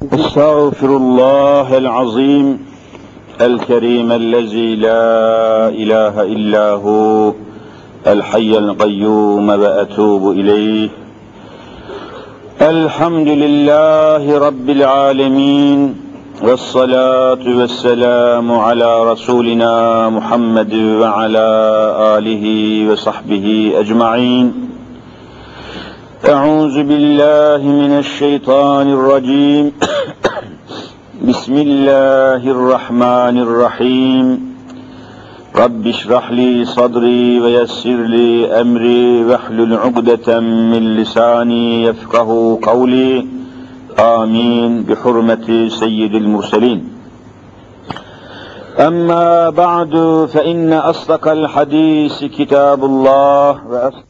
استغفر الله العظيم الكريم الذي لا إله إلا هو الحي القيوم وأتوب إليه. الحمد لله رب العالمين والصلاة والسلام على رسولنا محمد وعلى آله وصحبه أجمعين. أعوذ بالله من الشيطان الرجيم. بسم الله الرحمن الرحيم. رب اشرح لي صدري ويسر لي أمري واحلل عقدة من لساني يفقه قولي. آمين. بحرمة سيد المرسلين. أما بعد فإن أصدق الحديث كتاب الله. وأصدق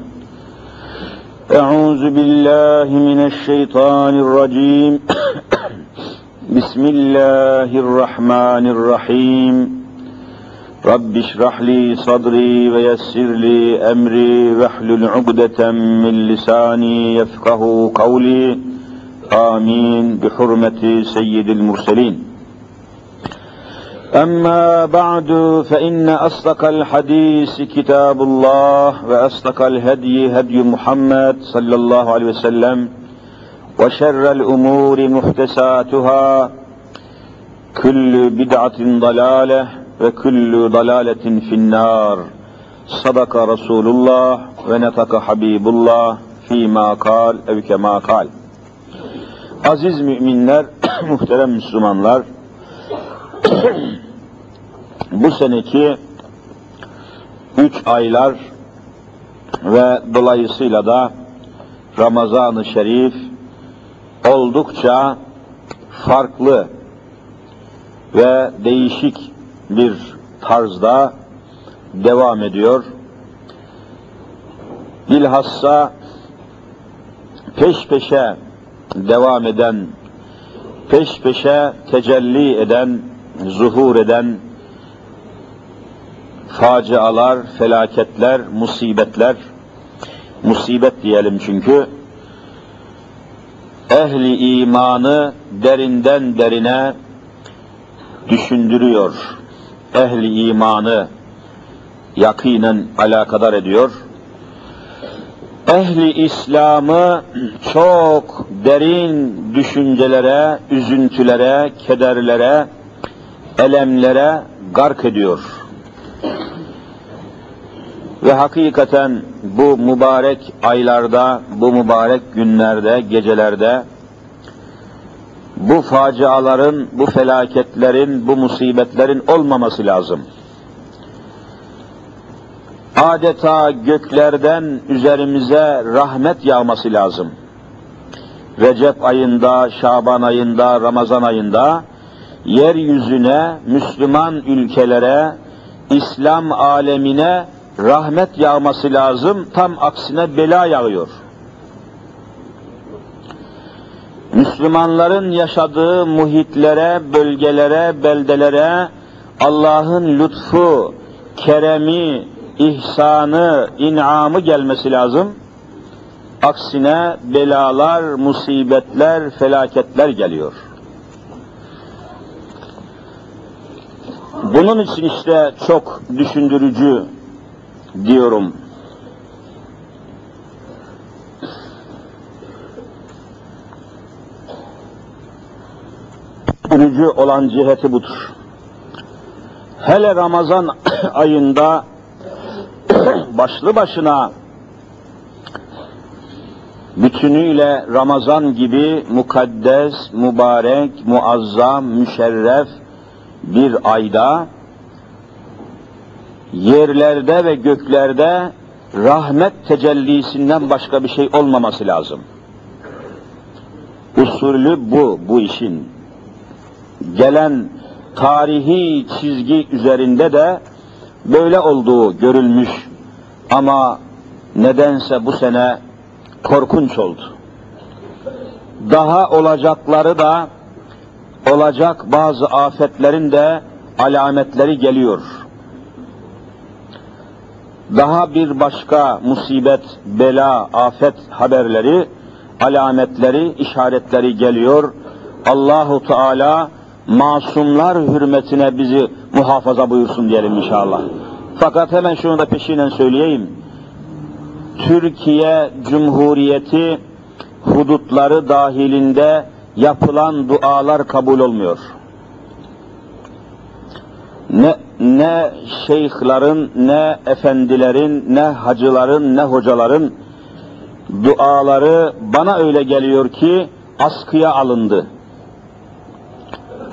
أعوذ بالله من الشيطان الرجيم. بسم الله الرحمن الرحيم. رب اشرح لي صدري ويسر لي أمري واحلل عقدة من لساني يفقه قولي. آمين. بحرمة سيد المرسلين. أما بعد فإن أصدق الحديث كتاب الله وأصدق الهدي هدي محمد صلى الله عليه وسلم وشر الأمور محدثاتها كل بدعة ضلالة وكل ضلالة في النار صدق رسول الله ونطق حبيب الله فيما قال أو كما قال Aziz müminler, muhterem Müslümanlar, bu seneki üç aylar ve dolayısıyla da Ramazan-ı Şerif oldukça farklı ve değişik bir tarzda devam ediyor. Bilhassa peş peşe devam eden, peş peşe tecelli eden, zuhur eden facialar, felaketler, musibetler, musibet diyelim çünkü, ehli imanı derinden derine düşündürüyor. Ehli imanı yakinen alakadar ediyor. Ehli İslam'ı çok derin düşüncelere, üzüntülere, kederlere, elemlere gark ediyor. Ve hakikaten bu mübarek aylarda, bu mübarek günlerde, gecelerde bu faciaların, bu felaketlerin, bu musibetlerin olmaması lazım. Adeta göklerden üzerimize rahmet yağması lazım. Recep ayında, Şaban ayında, Ramazan ayında yeryüzüne, Müslüman ülkelere, İslam alemine rahmet yağması lazım, tam aksine bela yağıyor. Müslümanların yaşadığı muhitlere, bölgelere, beldelere Allah'ın lütfu, keremi, ihsanı, inamı gelmesi lazım. Aksine belalar, musibetler, felaketler geliyor. Bunun için işte çok düşündürücü diyorum. Düşündürücü olan ciheti budur. Hele Ramazan ayında başlı başına bütünüyle Ramazan gibi mukaddes, mübarek, muazzam, müşerref bir ayda yerlerde ve göklerde rahmet tecellisinden başka bir şey olmaması lazım. Usulü bu, bu işin. Gelen tarihi çizgi üzerinde de böyle olduğu görülmüş. Ama nedense bu sene korkunç oldu. Daha olacakları da olacak bazı afetlerin de alametleri geliyor. Daha bir başka musibet, bela, afet haberleri, alametleri, işaretleri geliyor. Allahu Teala masumlar hürmetine bizi muhafaza buyursun diyelim inşallah. Fakat hemen şunu da peşinen söyleyeyim. Türkiye Cumhuriyeti hudutları dahilinde yapılan dualar kabul olmuyor. Ne, ne şeyhlerin, ne efendilerin, ne hacıların, ne hocaların duaları bana öyle geliyor ki askıya alındı.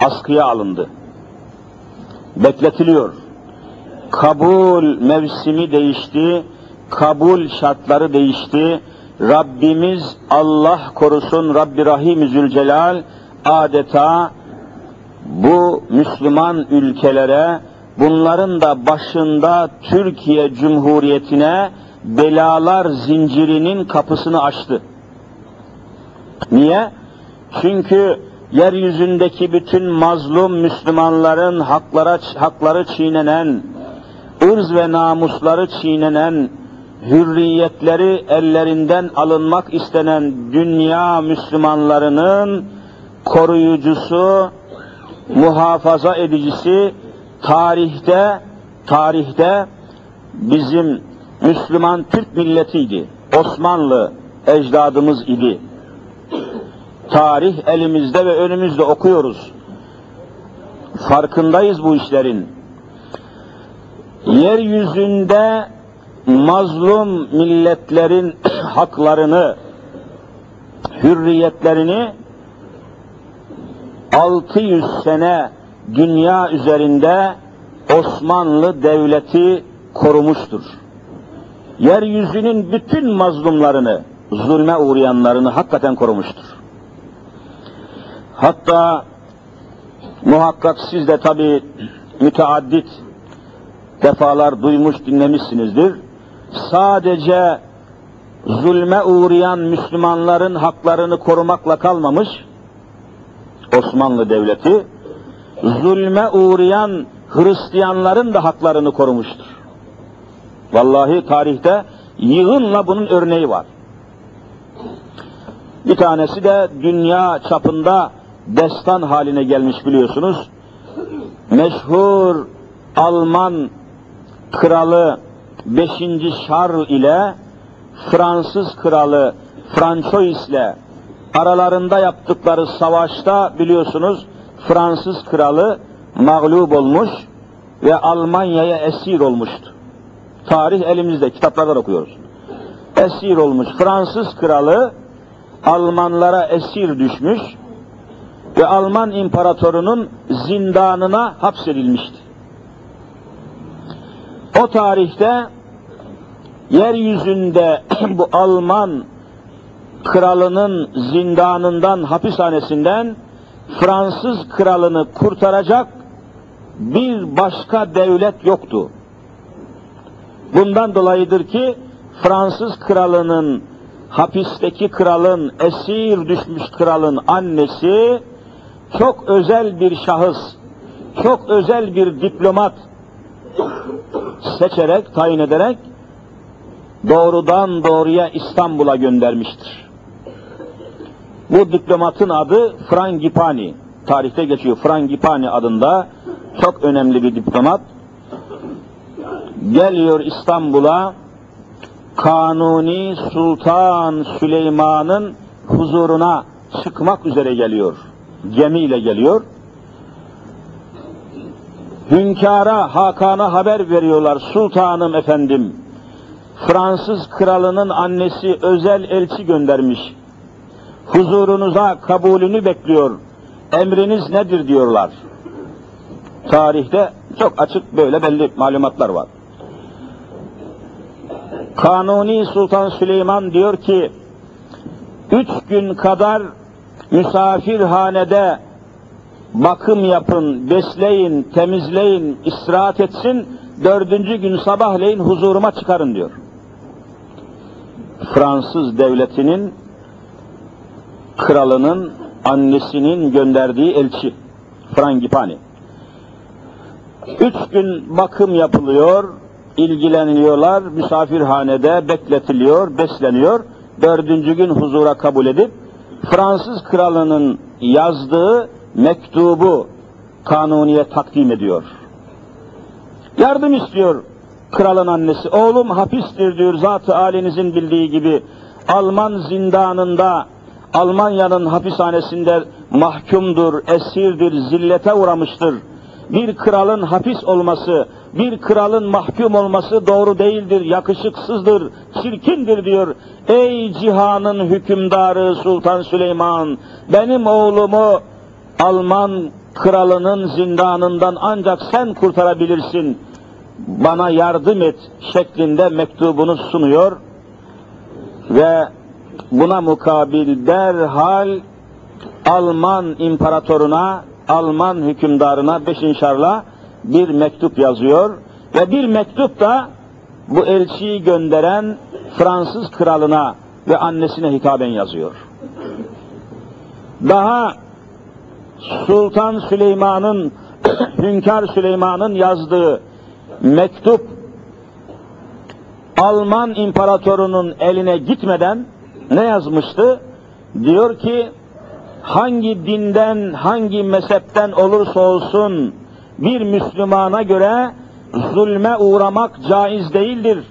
Askıya alındı. Bekletiliyor. Kabul mevsimi değişti, kabul şartları değişti. Rabbimiz Allah korusun Rabbi Rahim Zülcelal adeta bu Müslüman ülkelere bunların da başında Türkiye Cumhuriyeti'ne belalar zincirinin kapısını açtı. Niye? Çünkü yeryüzündeki bütün mazlum Müslümanların haklara, hakları çiğnenen, ırz ve namusları çiğnenen, hürriyetleri ellerinden alınmak istenen dünya Müslümanlarının koruyucusu, muhafaza edicisi tarihte tarihte bizim Müslüman Türk milletiydi. Osmanlı ecdadımız idi. Tarih elimizde ve önümüzde okuyoruz. Farkındayız bu işlerin. Yeryüzünde mazlum milletlerin haklarını, hürriyetlerini 600 sene dünya üzerinde Osmanlı Devleti korumuştur. Yeryüzünün bütün mazlumlarını, zulme uğrayanlarını hakikaten korumuştur. Hatta muhakkak siz de tabi müteaddit defalar duymuş dinlemişsinizdir. Sadece zulme uğrayan Müslümanların haklarını korumakla kalmamış, Osmanlı Devleti, zulme uğrayan Hristiyanların da haklarını korumuştur. Vallahi tarihte yığınla bunun örneği var. Bir tanesi de dünya çapında destan haline gelmiş biliyorsunuz. Meşhur Alman kralı 5. Charles ile Fransız kralı Francois ile aralarında yaptıkları savaşta biliyorsunuz Fransız kralı mağlup olmuş ve Almanya'ya esir olmuştu. Tarih elimizde, kitaplardan okuyoruz. Esir olmuş. Fransız kralı Almanlara esir düşmüş ve Alman imparatorunun zindanına hapsedilmişti. O tarihte yeryüzünde bu Alman kralının zindanından, hapishanesinden Fransız kralını kurtaracak bir başka devlet yoktu. Bundan dolayıdır ki Fransız kralının hapisteki kralın, esir düşmüş kralın annesi çok özel bir şahıs, çok özel bir diplomat seçerek, tayin ederek doğrudan doğruya İstanbul'a göndermiştir. Bu diplomatın adı Frangipani. Tarihte geçiyor. Frangipani adında çok önemli bir diplomat. Geliyor İstanbul'a Kanuni Sultan Süleyman'ın huzuruna çıkmak üzere geliyor. Gemiyle geliyor. Hünkara, Hakan'a haber veriyorlar. Sultanım efendim, Fransız kralının annesi özel elçi göndermiş. Huzurunuza kabulünü bekliyor. Emriniz nedir diyorlar. Tarihte çok açık böyle belli malumatlar var. Kanuni Sultan Süleyman diyor ki, üç gün kadar misafirhanede bakım yapın, besleyin, temizleyin, istirahat etsin, dördüncü gün sabahleyin huzuruma çıkarın diyor. Fransız devletinin kralının annesinin gönderdiği elçi Frangipani. Üç gün bakım yapılıyor, ilgileniliyorlar, misafirhanede bekletiliyor, besleniyor. Dördüncü gün huzura kabul edip Fransız kralının yazdığı mektubu kanuniye takdim ediyor. Yardım istiyor kralın annesi. Oğlum hapistir diyor zat-ı alinizin bildiği gibi. Alman zindanında, Almanya'nın hapishanesinde mahkumdur, esirdir, zillete uğramıştır. Bir kralın hapis olması, bir kralın mahkum olması doğru değildir, yakışıksızdır, çirkindir diyor. Ey cihanın hükümdarı Sultan Süleyman, benim oğlumu Alman kralının zindanından ancak sen kurtarabilirsin. Bana yardım et şeklinde mektubunu sunuyor ve buna mukabil derhal Alman imparatoruna, Alman hükümdarına Beşinşar'la bir mektup yazıyor ve bir mektup da bu elçiyi gönderen Fransız kralına ve annesine hitaben yazıyor. Daha Sultan Süleyman'ın, Hünkar Süleyman'ın yazdığı mektup Alman imparatorunun eline gitmeden ne yazmıştı? Diyor ki hangi dinden, hangi mezhepten olursa olsun bir Müslümana göre zulme uğramak caiz değildir.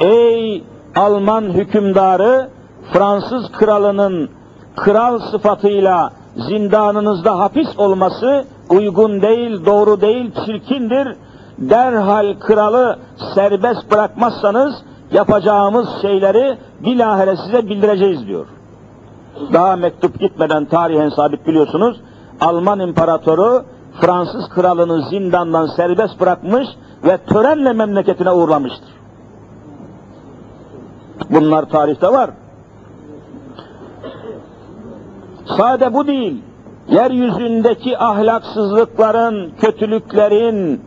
Ey Alman hükümdarı Fransız kralının kral sıfatıyla zindanınızda hapis olması uygun değil, doğru değil, çirkindir. Derhal kralı serbest bırakmazsanız yapacağımız şeyleri bilahare size bildireceğiz diyor. Daha mektup gitmeden tarihen sabit biliyorsunuz. Alman imparatoru Fransız kralını zindandan serbest bırakmış ve törenle memleketine uğurlamıştır. Bunlar tarihte var. Sade bu değil. Yeryüzündeki ahlaksızlıkların, kötülüklerin,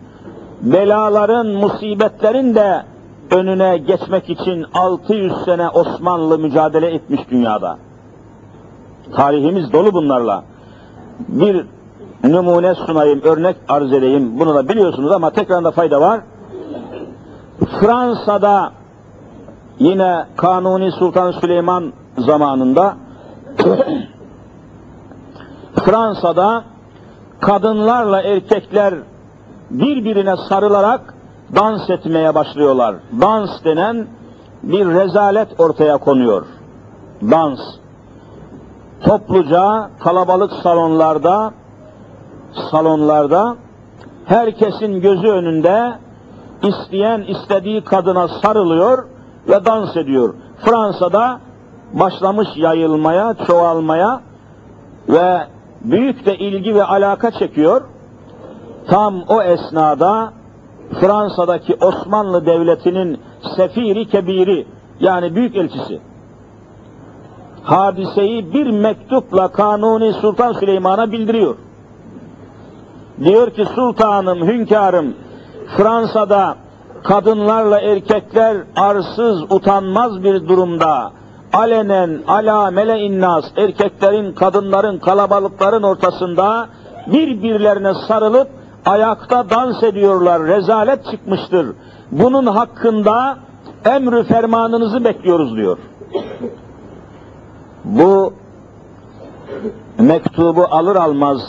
belaların, musibetlerin de önüne geçmek için 600 sene Osmanlı mücadele etmiş dünyada. Tarihimiz dolu bunlarla. Bir numune sunayım, örnek arz edeyim. Bunu da biliyorsunuz ama tekrarda fayda var. Fransa'da yine Kanuni Sultan Süleyman zamanında Fransa'da kadınlarla erkekler birbirine sarılarak dans etmeye başlıyorlar. Dans denen bir rezalet ortaya konuyor. Dans. Topluca kalabalık salonlarda salonlarda herkesin gözü önünde isteyen istediği kadına sarılıyor ve dans ediyor. Fransa'da başlamış yayılmaya, çoğalmaya ve büyük de ilgi ve alaka çekiyor. Tam o esnada Fransa'daki Osmanlı Devleti'nin sefiri kebiri yani büyük elçisi hadiseyi bir mektupla Kanuni Sultan Süleyman'a bildiriyor. Diyor ki sultanım, hünkârım Fransa'da kadınlarla erkekler arsız, utanmaz bir durumda alenen ala mele innas erkeklerin, kadınların, kalabalıkların ortasında birbirlerine sarılıp ayakta dans ediyorlar. Rezalet çıkmıştır. Bunun hakkında emri fermanınızı bekliyoruz diyor. Bu mektubu alır almaz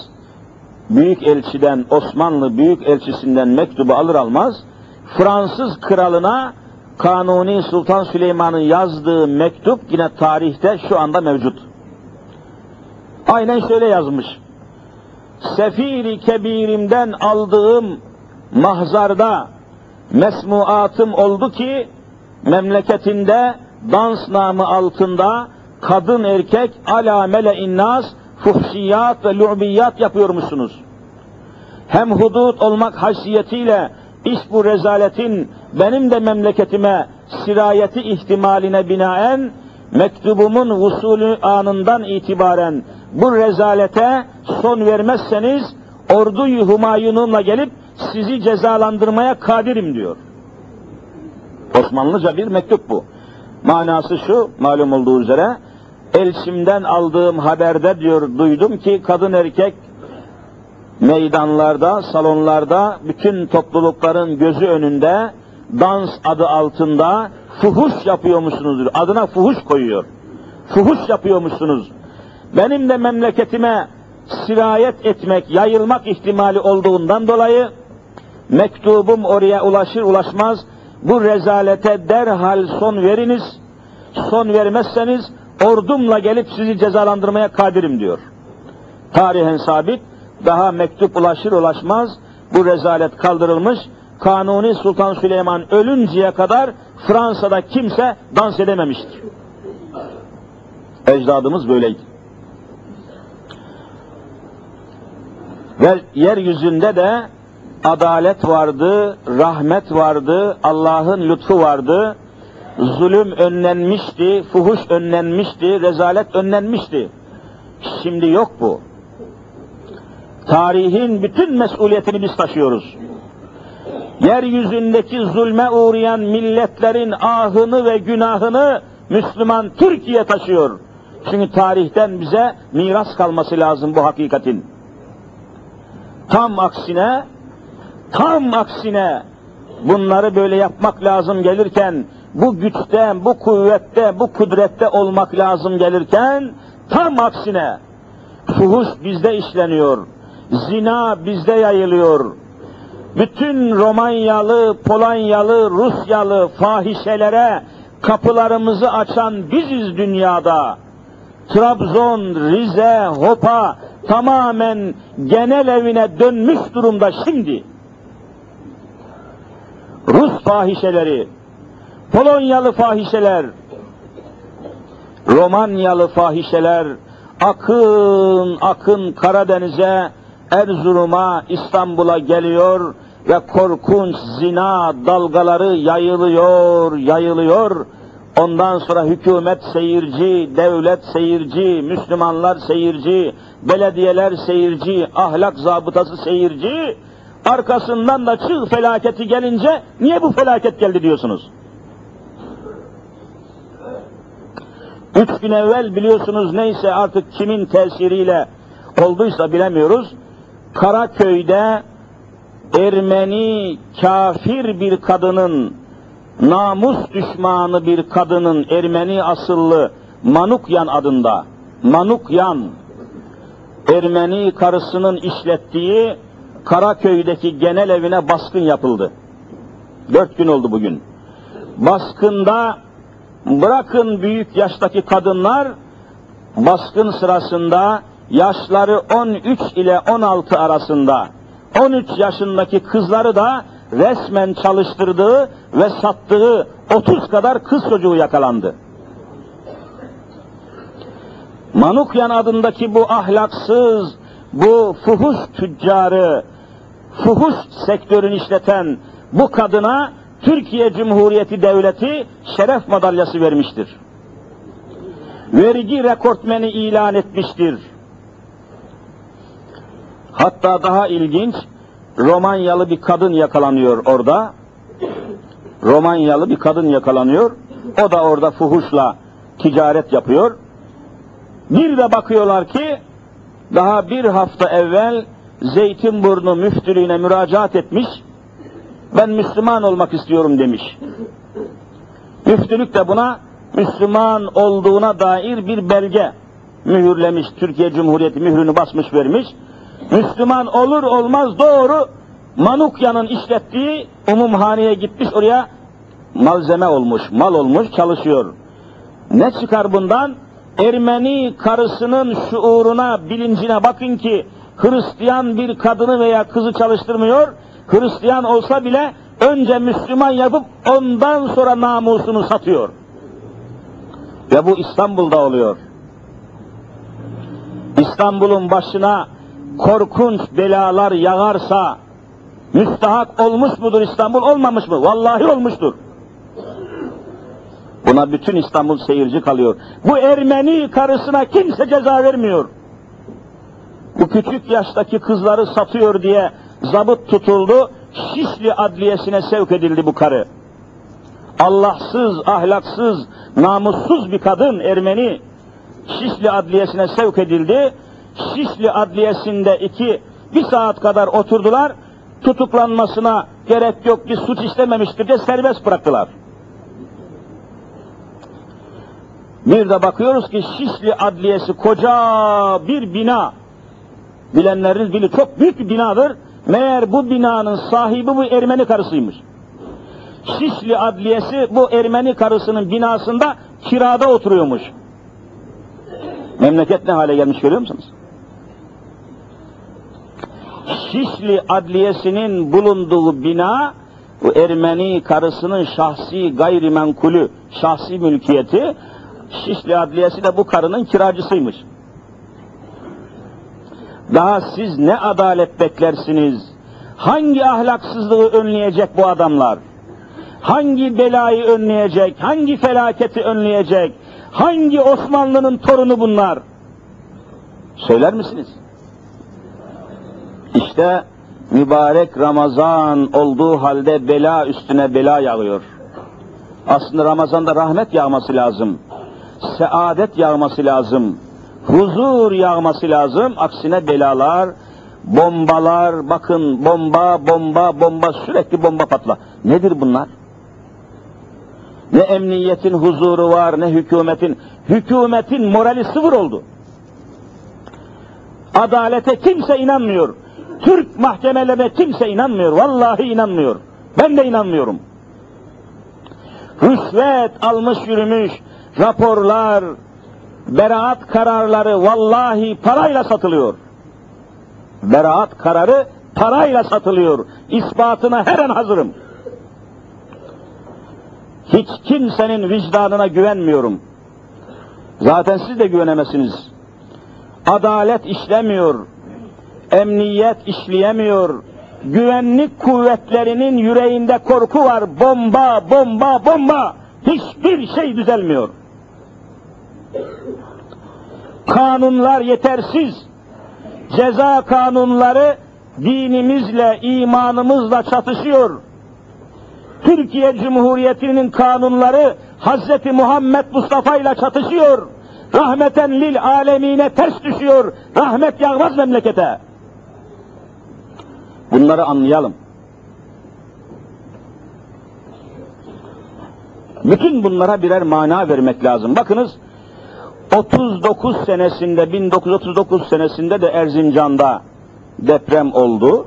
büyük elçiden Osmanlı büyük elçisinden mektubu alır almaz Fransız kralına Kanuni Sultan Süleyman'ın yazdığı mektup yine tarihte şu anda mevcut. Aynen şöyle yazmış. Sefiri kebirimden aldığım mahzarda mesmuatım oldu ki memleketinde dans namı altında kadın erkek ala mele innas fuhşiyat ve lu'biyat yapıyormuşsunuz. Hem hudut olmak haysiyetiyle iş bu rezaletin benim de memleketime sirayeti ihtimaline binaen mektubumun usulü anından itibaren bu rezalete son vermezseniz orduyu Humayun'umla gelip sizi cezalandırmaya kadirim diyor. Osmanlıca bir mektup bu. Manası şu, malum olduğu üzere, elçimden aldığım haberde diyor, duydum ki kadın erkek meydanlarda, salonlarda, bütün toplulukların gözü önünde, dans adı altında fuhuş yapıyormuşsunuzdur. Adına fuhuş koyuyor. Fuhuş yapıyormuşsunuz. Benim de memleketime sirayet etmek, yayılmak ihtimali olduğundan dolayı mektubum oraya ulaşır ulaşmaz bu rezalete derhal son veriniz. Son vermezseniz ordumla gelip sizi cezalandırmaya kadirim diyor. Tarihen sabit daha mektup ulaşır ulaşmaz bu rezalet kaldırılmış. Kanuni Sultan Süleyman ölünceye kadar Fransa'da kimse dans edememiştir. Ecdadımız böyleydi. Ve yeryüzünde de adalet vardı, rahmet vardı, Allah'ın lütfu vardı, zulüm önlenmişti, fuhuş önlenmişti, rezalet önlenmişti. Şimdi yok bu. Tarihin bütün mesuliyetini biz taşıyoruz. Yeryüzündeki zulme uğrayan milletlerin ahını ve günahını Müslüman Türkiye taşıyor. Çünkü tarihten bize miras kalması lazım bu hakikatin. Tam aksine, tam aksine bunları böyle yapmak lazım gelirken, bu güçte, bu kuvvette, bu kudrette olmak lazım gelirken, tam aksine fuhuş bizde işleniyor, zina bizde yayılıyor, bütün Romanyalı, Polonyalı, Rusyalı fahişelere kapılarımızı açan biziz dünyada. Trabzon, Rize, Hopa tamamen genel evine dönmüş durumda şimdi. Rus fahişeleri, Polonyalı fahişeler, Romanyalı fahişeler akın akın Karadeniz'e, Erzurum'a, İstanbul'a geliyor ve korkunç zina dalgaları yayılıyor, yayılıyor. Ondan sonra hükümet seyirci, devlet seyirci, Müslümanlar seyirci, belediyeler seyirci, ahlak zabıtası seyirci. Arkasından da çığ felaketi gelince niye bu felaket geldi diyorsunuz? Üç gün evvel biliyorsunuz neyse artık kimin tesiriyle olduysa bilemiyoruz. Karaköy'de Ermeni kafir bir kadının namus düşmanı bir kadının Ermeni asıllı Manukyan adında Manukyan Ermeni karısının işlettiği Karaköy'deki genel evine baskın yapıldı. Dört gün oldu bugün. Baskında bırakın büyük yaştaki kadınlar baskın sırasında yaşları 13 ile 16 arasında 13 yaşındaki kızları da resmen çalıştırdığı ve sattığı 30 kadar kız çocuğu yakalandı. Manukyan adındaki bu ahlaksız, bu fuhuş tüccarı, fuhuş sektörünü işleten bu kadına Türkiye Cumhuriyeti Devleti şeref madalyası vermiştir. Vergi rekortmeni ilan etmiştir. Hatta daha ilginç, Romanyalı bir kadın yakalanıyor orada. Romanyalı bir kadın yakalanıyor. O da orada fuhuşla ticaret yapıyor. Bir de bakıyorlar ki daha bir hafta evvel Zeytinburnu müftülüğüne müracaat etmiş. Ben Müslüman olmak istiyorum demiş. Müftülük de buna Müslüman olduğuna dair bir belge mühürlemiş. Türkiye Cumhuriyeti mührünü basmış vermiş. Müslüman olur olmaz doğru Manukya'nın işlettiği umumhaneye gitmiş oraya malzeme olmuş, mal olmuş, çalışıyor. Ne çıkar bundan? Ermeni karısının şuuruna, bilincine bakın ki Hristiyan bir kadını veya kızı çalıştırmıyor. Hristiyan olsa bile önce Müslüman yapıp ondan sonra namusunu satıyor. Ve bu İstanbul'da oluyor. İstanbul'un başına korkunç belalar yağarsa müstahak olmuş mudur İstanbul olmamış mı? Vallahi olmuştur. Buna bütün İstanbul seyirci kalıyor. Bu Ermeni karısına kimse ceza vermiyor. Bu küçük yaştaki kızları satıyor diye zabıt tutuldu. Şişli adliyesine sevk edildi bu karı. Allahsız, ahlaksız, namussuz bir kadın Ermeni Şişli adliyesine sevk edildi. Şişli adliyesinde iki, bir saat kadar oturdular. Tutuklanmasına gerek yok bir suç işlememiştir diye serbest bıraktılar. Bir de bakıyoruz ki Şişli Adliyesi koca bir bina. Bilenleriniz bilir çok büyük bir binadır. Meğer bu binanın sahibi bu Ermeni karısıymış. Şişli Adliyesi bu Ermeni karısının binasında kirada oturuyormuş. Memleket ne hale gelmiş görüyor musunuz? Şişli Adliyesi'nin bulunduğu bina bu Ermeni karısının şahsi gayrimenkulü, şahsi mülkiyeti Şişli Adliyesi de bu karının kiracısıymış. Daha siz ne adalet beklersiniz? Hangi ahlaksızlığı önleyecek bu adamlar? Hangi belayı önleyecek? Hangi felaketi önleyecek? Hangi Osmanlı'nın torunu bunlar? Söyler misiniz? İşte mübarek Ramazan olduğu halde bela üstüne bela yağıyor. Aslında Ramazan'da rahmet yağması lazım. Saadet yağması lazım. Huzur yağması lazım. Aksine belalar, bombalar, bakın bomba, bomba, bomba, sürekli bomba patla. Nedir bunlar? Ne emniyetin huzuru var, ne hükümetin. Hükümetin morali sıfır oldu. Adalete kimse inanmıyor. Türk mahkemelerine kimse inanmıyor. Vallahi inanmıyor. Ben de inanmıyorum. Rüşvet almış yürümüş, raporlar, beraat kararları vallahi parayla satılıyor. Beraat kararı parayla satılıyor. İspatına her an hazırım. Hiç kimsenin vicdanına güvenmiyorum. Zaten siz de güvenemezsiniz. Adalet işlemiyor, emniyet işleyemiyor, güvenlik kuvvetlerinin yüreğinde korku var. Bomba, bomba, bomba. Hiçbir şey düzelmiyor. Kanunlar yetersiz. Ceza kanunları dinimizle, imanımızla çatışıyor. Türkiye Cumhuriyeti'nin kanunları Hz. Muhammed Mustafa ile çatışıyor. Rahmeten lil alemine ters düşüyor. Rahmet yağmaz memlekete. Bunları anlayalım. Bütün bunlara birer mana vermek lazım. Bakınız 39 senesinde 1939 senesinde de Erzincan'da deprem oldu.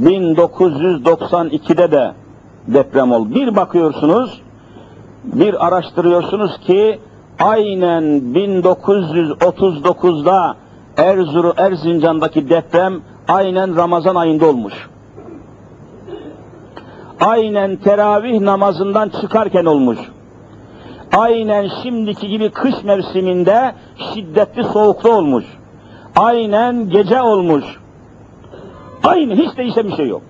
1992'de de deprem oldu. Bir bakıyorsunuz, bir araştırıyorsunuz ki aynen 1939'da Erzurum Erzincan'daki deprem aynen Ramazan ayında olmuş. Aynen teravih namazından çıkarken olmuş. Aynen şimdiki gibi kış mevsiminde şiddetli soğukta olmuş. Aynen gece olmuş. Aynı hiç değişen bir şey yok.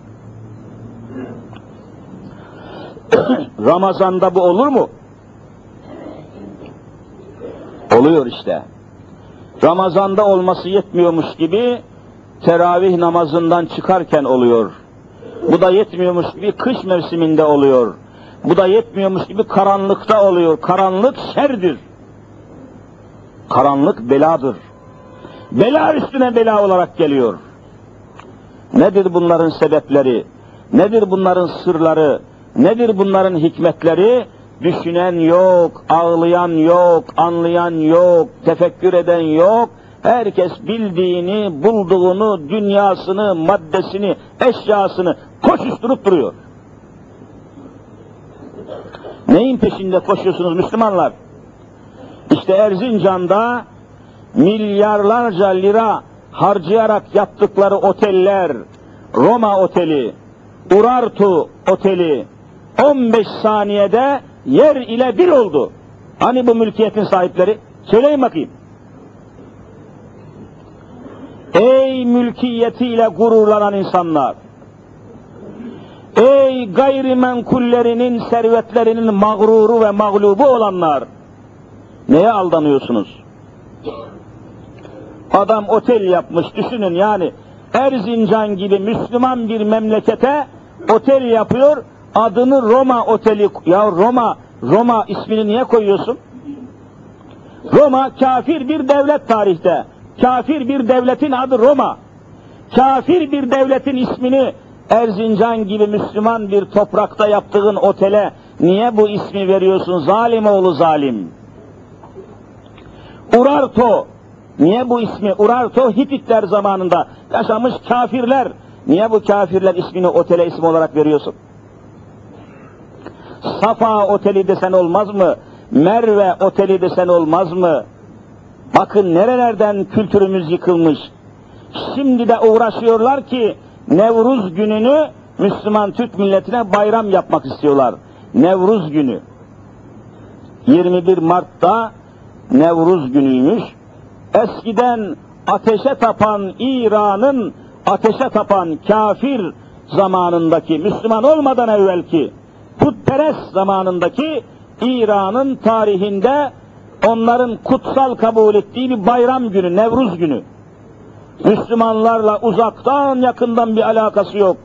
Ramazan'da bu olur mu? Oluyor işte. Ramazan'da olması yetmiyormuş gibi teravih namazından çıkarken oluyor. Bu da yetmiyormuş gibi kış mevsiminde oluyor. Bu da yetmiyormuş gibi karanlıkta oluyor. Karanlık şerdir. Karanlık beladır. Bela üstüne bela olarak geliyor. Nedir bunların sebepleri? Nedir bunların sırları? Nedir bunların hikmetleri? Düşünen yok, ağlayan yok, anlayan yok, tefekkür eden yok. Herkes bildiğini, bulduğunu, dünyasını, maddesini, eşyasını koşuşturup duruyor. Neyin peşinde koşuyorsunuz Müslümanlar? İşte Erzincan'da milyarlarca lira harcayarak yaptıkları oteller, Roma Oteli, Urartu Oteli 15 saniyede yer ile bir oldu. Hani bu mülkiyetin sahipleri? Söyleyin bakayım. Ey mülkiyetiyle gururlanan insanlar! Ey gayrimenkullerinin servetlerinin mağruru ve mağlubu olanlar, neye aldanıyorsunuz? Adam otel yapmış, düşünün yani Erzincan gibi Müslüman bir memlekete otel yapıyor, adını Roma Oteli, ya Roma, Roma ismini niye koyuyorsun? Roma kafir bir devlet tarihte. Kafir bir devletin adı Roma. Kafir bir devletin ismini Erzincan gibi Müslüman bir toprakta yaptığın otele niye bu ismi veriyorsun zalim oğlu zalim? Urarto, niye bu ismi Urarto Hititler zamanında yaşamış kafirler, niye bu kafirler ismini otele isim olarak veriyorsun? Safa Oteli desen olmaz mı? Merve Oteli desen olmaz mı? Bakın nerelerden kültürümüz yıkılmış. Şimdi de uğraşıyorlar ki Nevruz gününü Müslüman Türk milletine bayram yapmak istiyorlar. Nevruz günü. 21 Mart'ta Nevruz günüymüş. Eskiden ateşe tapan İran'ın ateşe tapan kafir zamanındaki Müslüman olmadan evvelki putperest zamanındaki İran'ın tarihinde onların kutsal kabul ettiği bir bayram günü, Nevruz günü. Müslümanlarla uzaktan yakından bir alakası yok.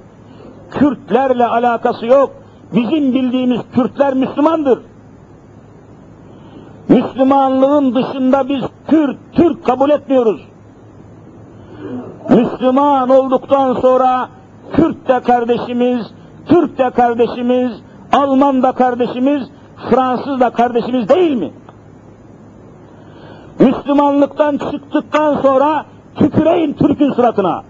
Kürtlerle alakası yok. Bizim bildiğimiz Kürtler Müslümandır. Müslümanlığın dışında biz Kürt, Türk kabul etmiyoruz. Müslüman olduktan sonra Kürt de kardeşimiz, Türk de kardeşimiz, Alman da kardeşimiz, Fransız da kardeşimiz değil mi? Müslümanlıktan çıktıktan sonra tüküreyim Türk'ün suratına.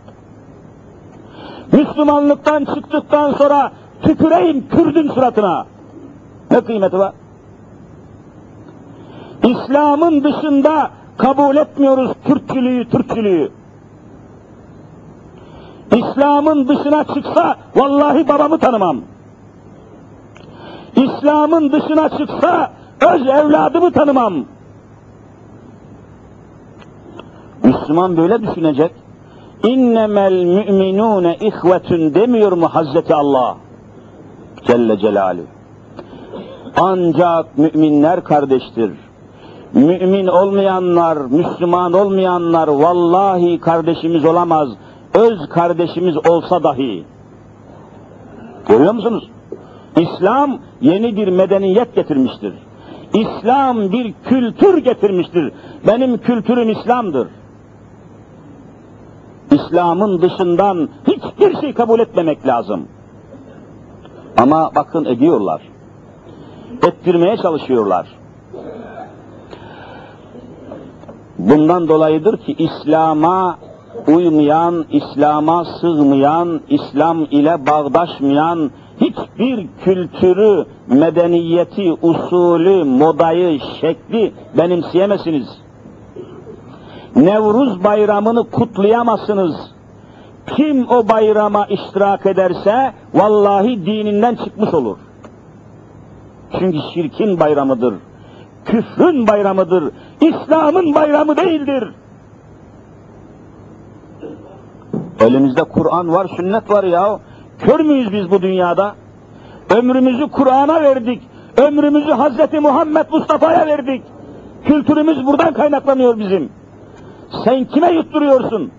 Müslümanlıktan çıktıktan sonra tüküreyim Kürd'ün suratına. Ne kıymeti var? İslam'ın dışında kabul etmiyoruz Kürtçülüğü, Türkçülüğü. İslam'ın dışına çıksa vallahi babamı tanımam. İslam'ın dışına çıksa öz evladımı tanımam. Müslüman böyle düşünecek. İnnemel müminune ihvetün demiyor mu Hazreti Allah? Celle Celaluhu. Ancak müminler kardeştir. Mümin olmayanlar, Müslüman olmayanlar vallahi kardeşimiz olamaz. Öz kardeşimiz olsa dahi. Görüyor musunuz? İslam yeni bir medeniyet getirmiştir. İslam bir kültür getirmiştir. Benim kültürüm İslam'dır. İslam'ın dışından hiçbir şey kabul etmemek lazım. Ama bakın ediyorlar. Ettirmeye çalışıyorlar. Bundan dolayıdır ki İslam'a uymayan, İslam'a sığmayan, İslam ile bağdaşmayan hiçbir kültürü, medeniyeti, usulü, modayı, şekli benimseyemezsiniz. Nevruz bayramını kutlayamazsınız. Kim o bayrama iştirak ederse vallahi dininden çıkmış olur. Çünkü şirkin bayramıdır. Küfrün bayramıdır. İslam'ın bayramı değildir. Elimizde Kur'an var, sünnet var ya. Kör müyüz biz bu dünyada? Ömrümüzü Kur'an'a verdik. Ömrümüzü Hazreti Muhammed Mustafa'ya verdik. Kültürümüz buradan kaynaklanıyor bizim. Sen kime yutturuyorsun?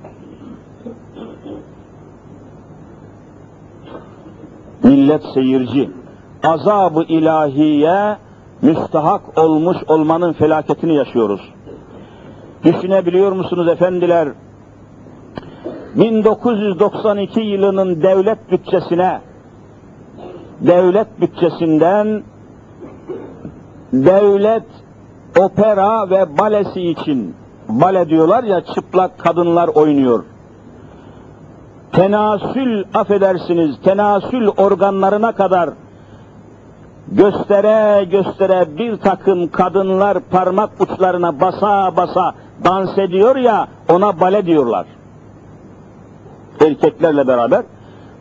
Millet seyirci. Azabı ilahiye müstahak olmuş olmanın felaketini yaşıyoruz. Düşünebiliyor musunuz efendiler? 1992 yılının devlet bütçesine devlet bütçesinden devlet opera ve balesi için bale diyorlar ya çıplak kadınlar oynuyor. Tenasül affedersiniz tenasül organlarına kadar göstere göstere bir takım kadınlar parmak uçlarına basa basa dans ediyor ya ona bale diyorlar. Erkeklerle beraber.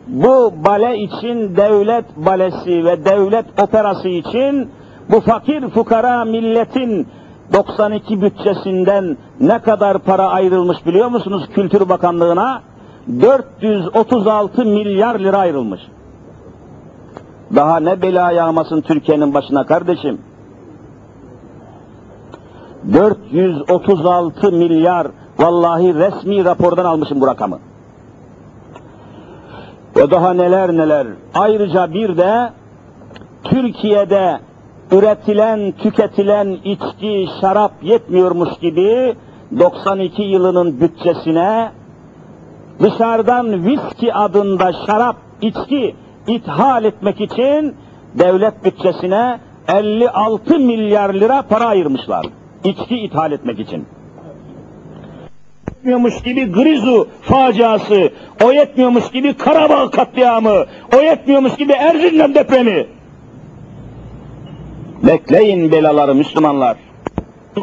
Bu bale için devlet balesi ve devlet operası için bu fakir fukara milletin 92 bütçesinden ne kadar para ayrılmış biliyor musunuz Kültür Bakanlığı'na? 436 milyar lira ayrılmış. Daha ne bela yağmasın Türkiye'nin başına kardeşim. 436 milyar vallahi resmi rapordan almışım bu rakamı. Ve daha neler neler. Ayrıca bir de Türkiye'de üretilen, tüketilen içki, şarap yetmiyormuş gibi 92 yılının bütçesine dışarıdan viski adında şarap, içki ithal etmek için devlet bütçesine 56 milyar lira para ayırmışlar. İçki ithal etmek için. Yetmiyormuş gibi Grizu faciası, o yetmiyormuş gibi Karabağ katliamı, o yetmiyormuş gibi Erzincan depremi. Bekleyin belaları Müslümanlar.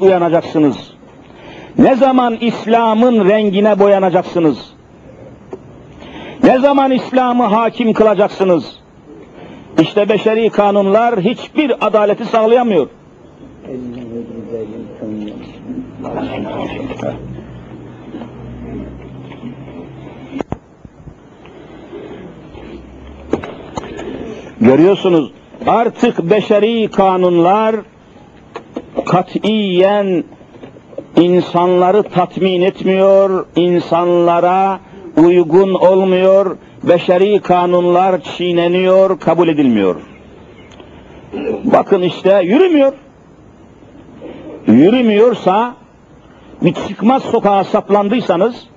Uyanacaksınız. Ne zaman İslam'ın rengine boyanacaksınız? Ne zaman İslam'ı hakim kılacaksınız? İşte beşeri kanunlar hiçbir adaleti sağlayamıyor. Görüyorsunuz artık beşeri kanunlar katiyen insanları tatmin etmiyor, insanlara uygun olmuyor, beşeri kanunlar çiğneniyor, kabul edilmiyor. Bakın işte yürümüyor. Yürümüyorsa, bir çıkmaz sokağa saplandıysanız,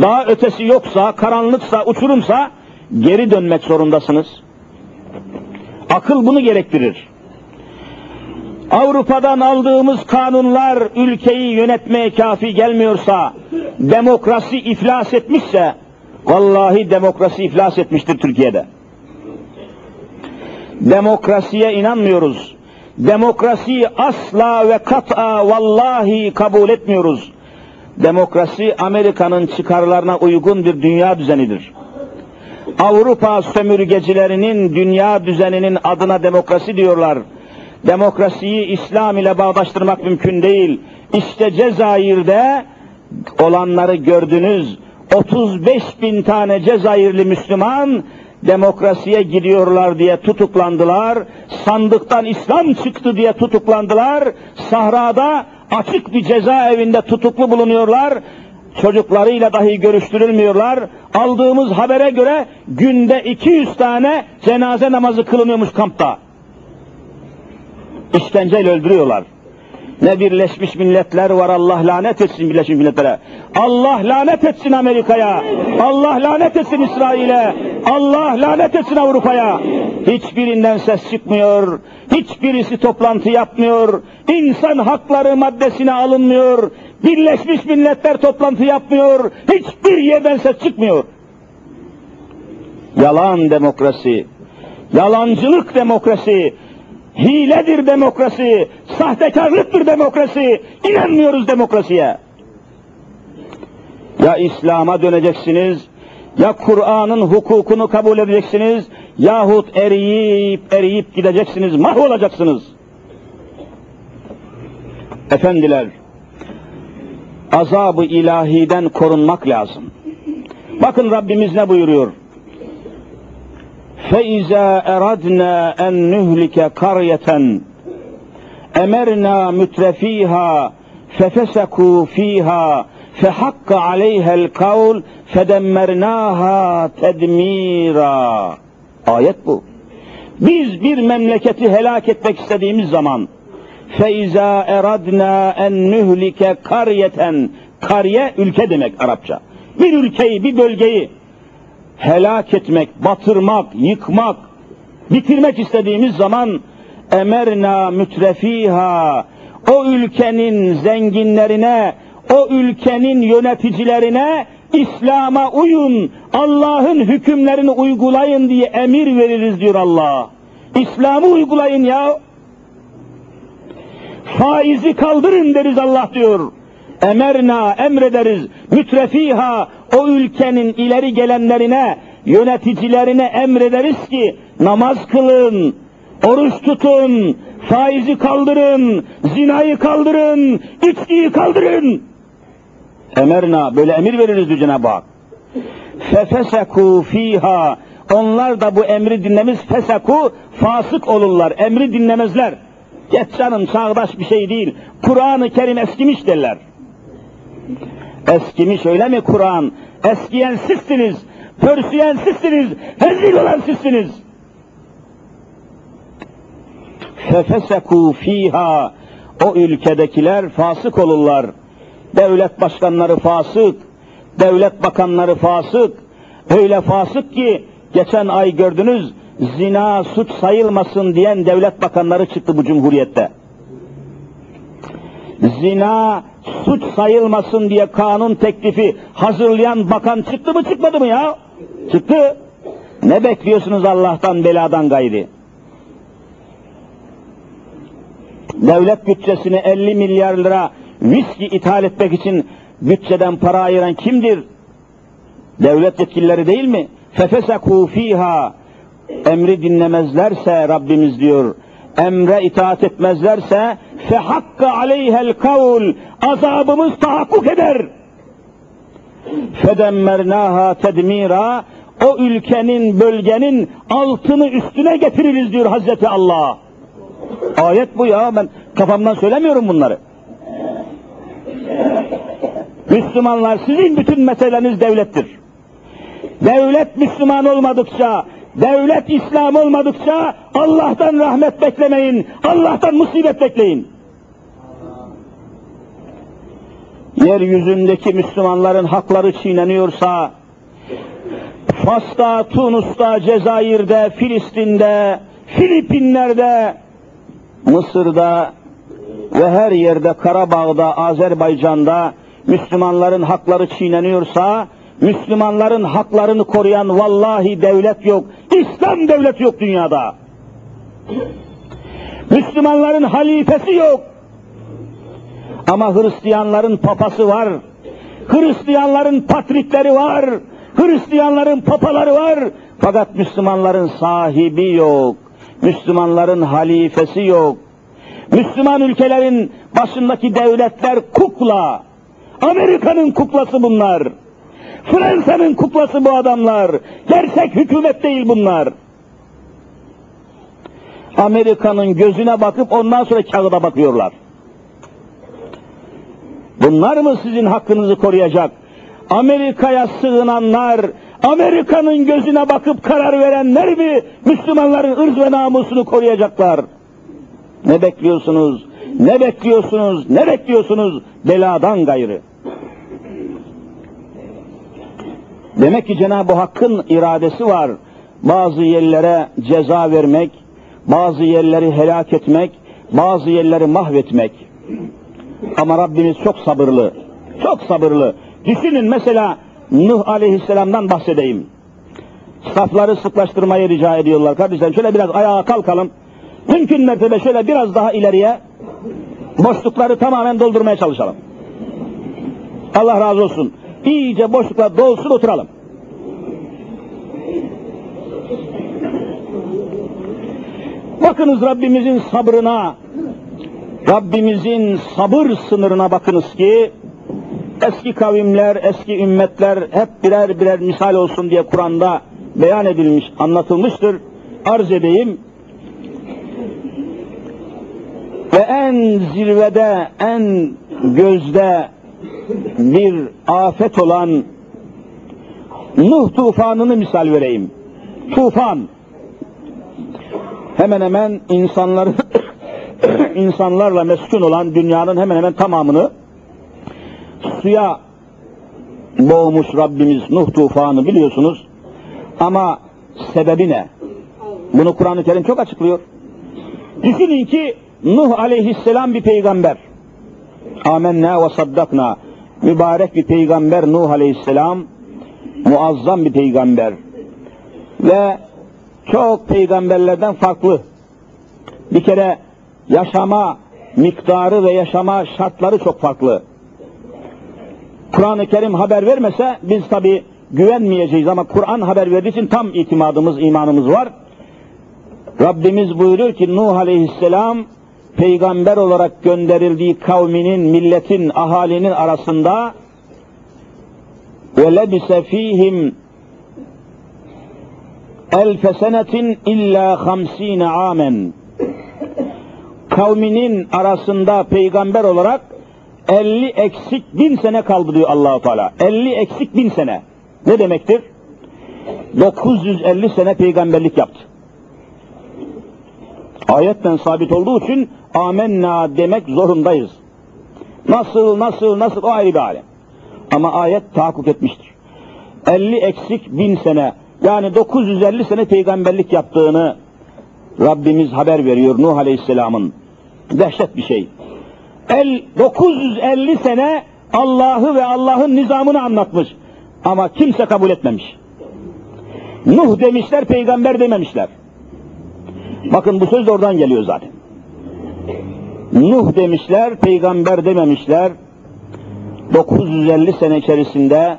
daha ötesi yoksa, karanlıksa, uçurumsa geri dönmek zorundasınız. Akıl bunu gerektirir. Avrupa'dan aldığımız kanunlar ülkeyi yönetmeye kafi gelmiyorsa, demokrasi iflas etmişse, vallahi demokrasi iflas etmiştir Türkiye'de. Demokrasiye inanmıyoruz. Demokrasiyi asla ve kat'a vallahi kabul etmiyoruz. Demokrasi Amerika'nın çıkarlarına uygun bir dünya düzenidir. Avrupa sömürgecilerinin dünya düzeninin adına demokrasi diyorlar. Demokrasiyi İslam ile bağdaştırmak mümkün değil. İşte Cezayir'de olanları gördünüz. 35 bin tane Cezayirli Müslüman demokrasiye gidiyorlar diye tutuklandılar. Sandıktan İslam çıktı diye tutuklandılar. Sahrada açık bir cezaevinde tutuklu bulunuyorlar. Çocuklarıyla dahi görüştürülmüyorlar. Aldığımız habere göre günde 200 tane cenaze namazı kılınıyormuş kampta. İşkenceyle öldürüyorlar. Ne Birleşmiş Milletler var Allah lanet etsin Birleşmiş Milletler'e. Allah lanet etsin Amerika'ya. Allah lanet etsin İsrail'e. Allah lanet etsin Avrupa'ya. Hiçbirinden ses çıkmıyor. Hiçbirisi toplantı yapmıyor. İnsan hakları maddesine alınmıyor. Birleşmiş Milletler toplantı yapmıyor. Hiçbir yerden ses çıkmıyor. Yalan demokrasi. Yalancılık demokrasi hiledir demokrasi, sahtekarlıktır demokrasi, inanmıyoruz demokrasiye. Ya İslam'a döneceksiniz, ya Kur'an'ın hukukunu kabul edeceksiniz, yahut eriyip eriyip gideceksiniz, mahvolacaksınız. Efendiler, azabı ilahiden korunmak lazım. Bakın Rabbimiz ne buyuruyor? فَاِذَا اَرَدْنَا اَنْ نُهْلِكَ قَرْيَةً اَمَرْنَا مُتْرَف۪يهَا فَفَسَكُوا ف۪يهَا فَحَقَّ عَلَيْهَا الْقَوْلِ فَدَمَّرْنَاهَا تَدْم۪يرًا Ayet bu. Biz bir memleketi helak etmek istediğimiz zaman فَاِذَا اَرَدْنَا اَنْ نُهْلِكَ قَرْيَةً Kariye ülke demek Arapça. Bir ülkeyi, bir bölgeyi helak etmek, batırmak, yıkmak, bitirmek istediğimiz zaman emerna mütrefiha o ülkenin zenginlerine, o ülkenin yöneticilerine İslam'a uyun, Allah'ın hükümlerini uygulayın diye emir veririz diyor Allah. İslam'ı uygulayın ya. Faizi kaldırın deriz Allah diyor. Emerna emrederiz. Mütrefiha o ülkenin ileri gelenlerine, yöneticilerine emrederiz ki namaz kılın, oruç tutun, faizi kaldırın, zinayı kaldırın, içkiyi kaldırın. Emerna böyle emir veririz diyor Cenab-ı Hak. Fefesekû fiha Onlar da bu emri dinlemez feseku fasık olurlar. Emri dinlemezler. Geç canım çağdaş bir şey değil. Kur'an-ı Kerim eskimiş derler. Eskimiş öyle mi Kur'an? Eskiyen sizsiniz. Pörsüyen sizsiniz. Hezil olan sizsiniz. Fefeseku fiha o ülkedekiler fasık olurlar. Devlet başkanları fasık, devlet bakanları fasık. Öyle fasık ki geçen ay gördünüz zina suç sayılmasın diyen devlet bakanları çıktı bu cumhuriyette. Zina suç sayılmasın diye kanun teklifi hazırlayan bakan çıktı mı çıkmadı mı ya? Çıktı. Ne bekliyorsunuz Allah'tan beladan gayri? Devlet bütçesine 50 milyar lira viski ithal etmek için bütçeden para ayıran kimdir? Devlet yetkilileri değil mi? Fefesekû fîhâ emri dinlemezlerse Rabbimiz diyor, emre itaat etmezlerse fehakka aleyhel kavl azabımız tahakkuk eder. Fedemmernâhâ tedmîrâ o ülkenin, bölgenin altını üstüne getiririz diyor Hazreti Allah. Ayet bu ya, ben kafamdan söylemiyorum bunları. Müslümanlar sizin bütün meseleniz devlettir. Devlet Müslüman olmadıkça, devlet İslam olmadıkça Allah'tan rahmet beklemeyin, Allah'tan musibet bekleyin. Yeryüzündeki Müslümanların hakları çiğneniyorsa, Fas'ta, Tunus'ta, Cezayir'de, Filistin'de, Filipinler'de, Mısır'da ve her yerde Karabağ'da, Azerbaycan'da Müslümanların hakları çiğneniyorsa, Müslümanların haklarını koruyan vallahi devlet yok, İslam devleti yok dünyada. Müslümanların halifesi yok. Ama Hristiyanların papası var. Hristiyanların patrikleri var. Hristiyanların papaları var. Fakat Müslümanların sahibi yok. Müslümanların halifesi yok. Müslüman ülkelerin başındaki devletler kukla. Amerika'nın kuklası bunlar. Fransa'nın kuklası bu adamlar. Gerçek hükümet değil bunlar. Amerika'nın gözüne bakıp ondan sonra kağıda bakıyorlar. Bunlar mı sizin hakkınızı koruyacak? Amerika'ya sığınanlar, Amerika'nın gözüne bakıp karar verenler mi Müslümanların ırz ve namusunu koruyacaklar? Ne bekliyorsunuz? Ne bekliyorsunuz? Ne bekliyorsunuz? Beladan gayrı. Demek ki Cenab-ı Hakk'ın iradesi var. Bazı yerlere ceza vermek, bazı yerleri helak etmek, bazı yerleri mahvetmek. Ama Rabbimiz çok sabırlı, çok sabırlı. Düşünün mesela Nuh Aleyhisselam'dan bahsedeyim. Safları sıklaştırmayı rica ediyorlar. Kardeşler şöyle biraz ayağa kalkalım. Mümkün mertebe şöyle biraz daha ileriye boşlukları tamamen doldurmaya çalışalım. Allah razı olsun. İyice boşluklar dolsun oturalım. Bakınız Rabbimizin sabrına, Rabbimizin sabır sınırına bakınız ki eski kavimler, eski ümmetler hep birer birer misal olsun diye Kur'an'da beyan edilmiş, anlatılmıştır. Arz edeyim. Ve en zirvede, en gözde bir afet olan Nuh tufanını misal vereyim. Tufan hemen hemen insanları insanlarla meskun olan dünyanın hemen hemen tamamını suya boğmuş Rabbimiz Nuh tufanı biliyorsunuz. Ama sebebi ne? Bunu Kur'an-ı Kerim çok açıklıyor. Düşünün ki Nuh aleyhisselam bir peygamber. Amenna ve saddakna. Mübarek bir peygamber Nuh aleyhisselam. Muazzam bir peygamber. Ve çok peygamberlerden farklı. Bir kere yaşama miktarı ve yaşama şartları çok farklı. Kur'an-ı Kerim haber vermese biz tabi güvenmeyeceğiz ama Kur'an haber verdiği için tam itimadımız, imanımız var. Rabbimiz buyuruyor ki Nuh aleyhisselam peygamber olarak gönderildiği kavminin, milletin, ahalinin arasında lebise fihim elfe senetin illa hamsine amen. Kavminin arasında peygamber olarak 50 eksik bin sene kaldı diyor Allahu Teala. 50 eksik bin sene. Ne demektir? 950 sene peygamberlik yaptı. Ayetten sabit olduğu için amenna demek zorundayız. Nasıl, nasıl, nasıl o ayrı bir alem. Ama ayet tahakkuk etmiştir. 50 eksik bin sene yani 950 sene peygamberlik yaptığını Rabbimiz haber veriyor Nuh Aleyhisselam'ın. Dehşet bir şey. El 950 sene Allah'ı ve Allah'ın nizamını anlatmış. Ama kimse kabul etmemiş. Nuh demişler, peygamber dememişler. Bakın bu söz de oradan geliyor zaten. Nuh demişler, peygamber dememişler. 950 sene içerisinde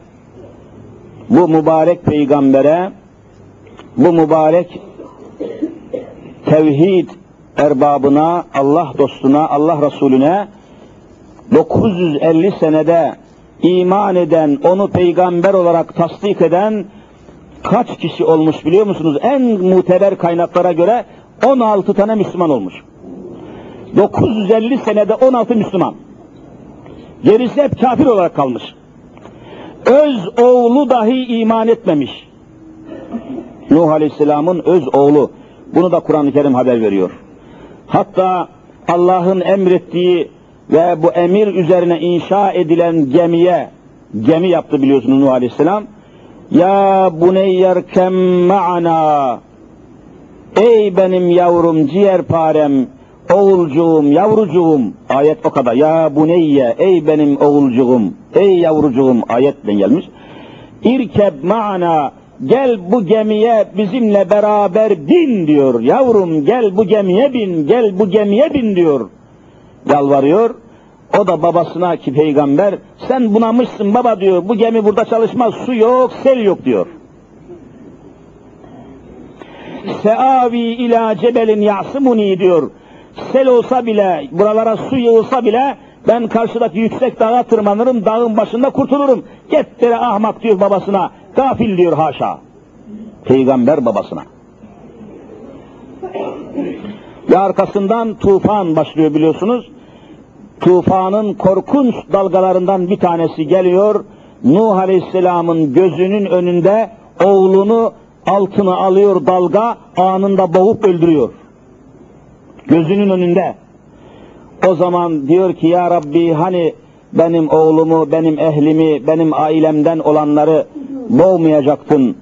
bu mübarek peygambere, bu mübarek tevhid erbabına, Allah dostuna, Allah Resulüne 950 senede iman eden, onu peygamber olarak tasdik eden kaç kişi olmuş biliyor musunuz? En muteber kaynaklara göre 16 tane Müslüman olmuş. 950 senede 16 Müslüman. Gerisi hep kafir olarak kalmış. Öz oğlu dahi iman etmemiş. Nuh Aleyhisselam'ın öz oğlu. Bunu da Kur'an-ı Kerim haber veriyor. Hatta Allah'ın emrettiği ve bu emir üzerine inşa edilen gemiye, gemi yaptı biliyorsunuz Nuh Aleyhisselam. Ya buneyyer kem ma'ana Ey benim yavrum, ciğerparem, oğulcuğum, yavrucuğum. Ayet o kadar. Ya buneyye, ey benim oğulcuğum, ey yavrucuğum. Ayetle gelmiş. İrkeb ma'ana, gel bu gemiye bizimle beraber bin diyor. Yavrum gel bu gemiye bin, gel bu gemiye bin diyor. Yalvarıyor. O da babasına ki peygamber, sen bunamışsın baba diyor, bu gemi burada çalışmaz, su yok, sel yok diyor. Seavi ila cebelin yasımuni diyor. Sel olsa bile, buralara su yığılsa bile ben karşıdaki yüksek dağa tırmanırım, dağın başında kurtulurum. Gettere ahmak diyor babasına. Gafil diyor haşa. Peygamber babasına. Ve arkasından tufan başlıyor biliyorsunuz. Tufanın korkunç dalgalarından bir tanesi geliyor. Nuh Aleyhisselam'ın gözünün önünde oğlunu altına alıyor dalga, anında boğup öldürüyor. Gözünün önünde. O zaman diyor ki ya Rabbi hani benim oğlumu, benim ehlimi, benim ailemden olanları boğmayacaktın.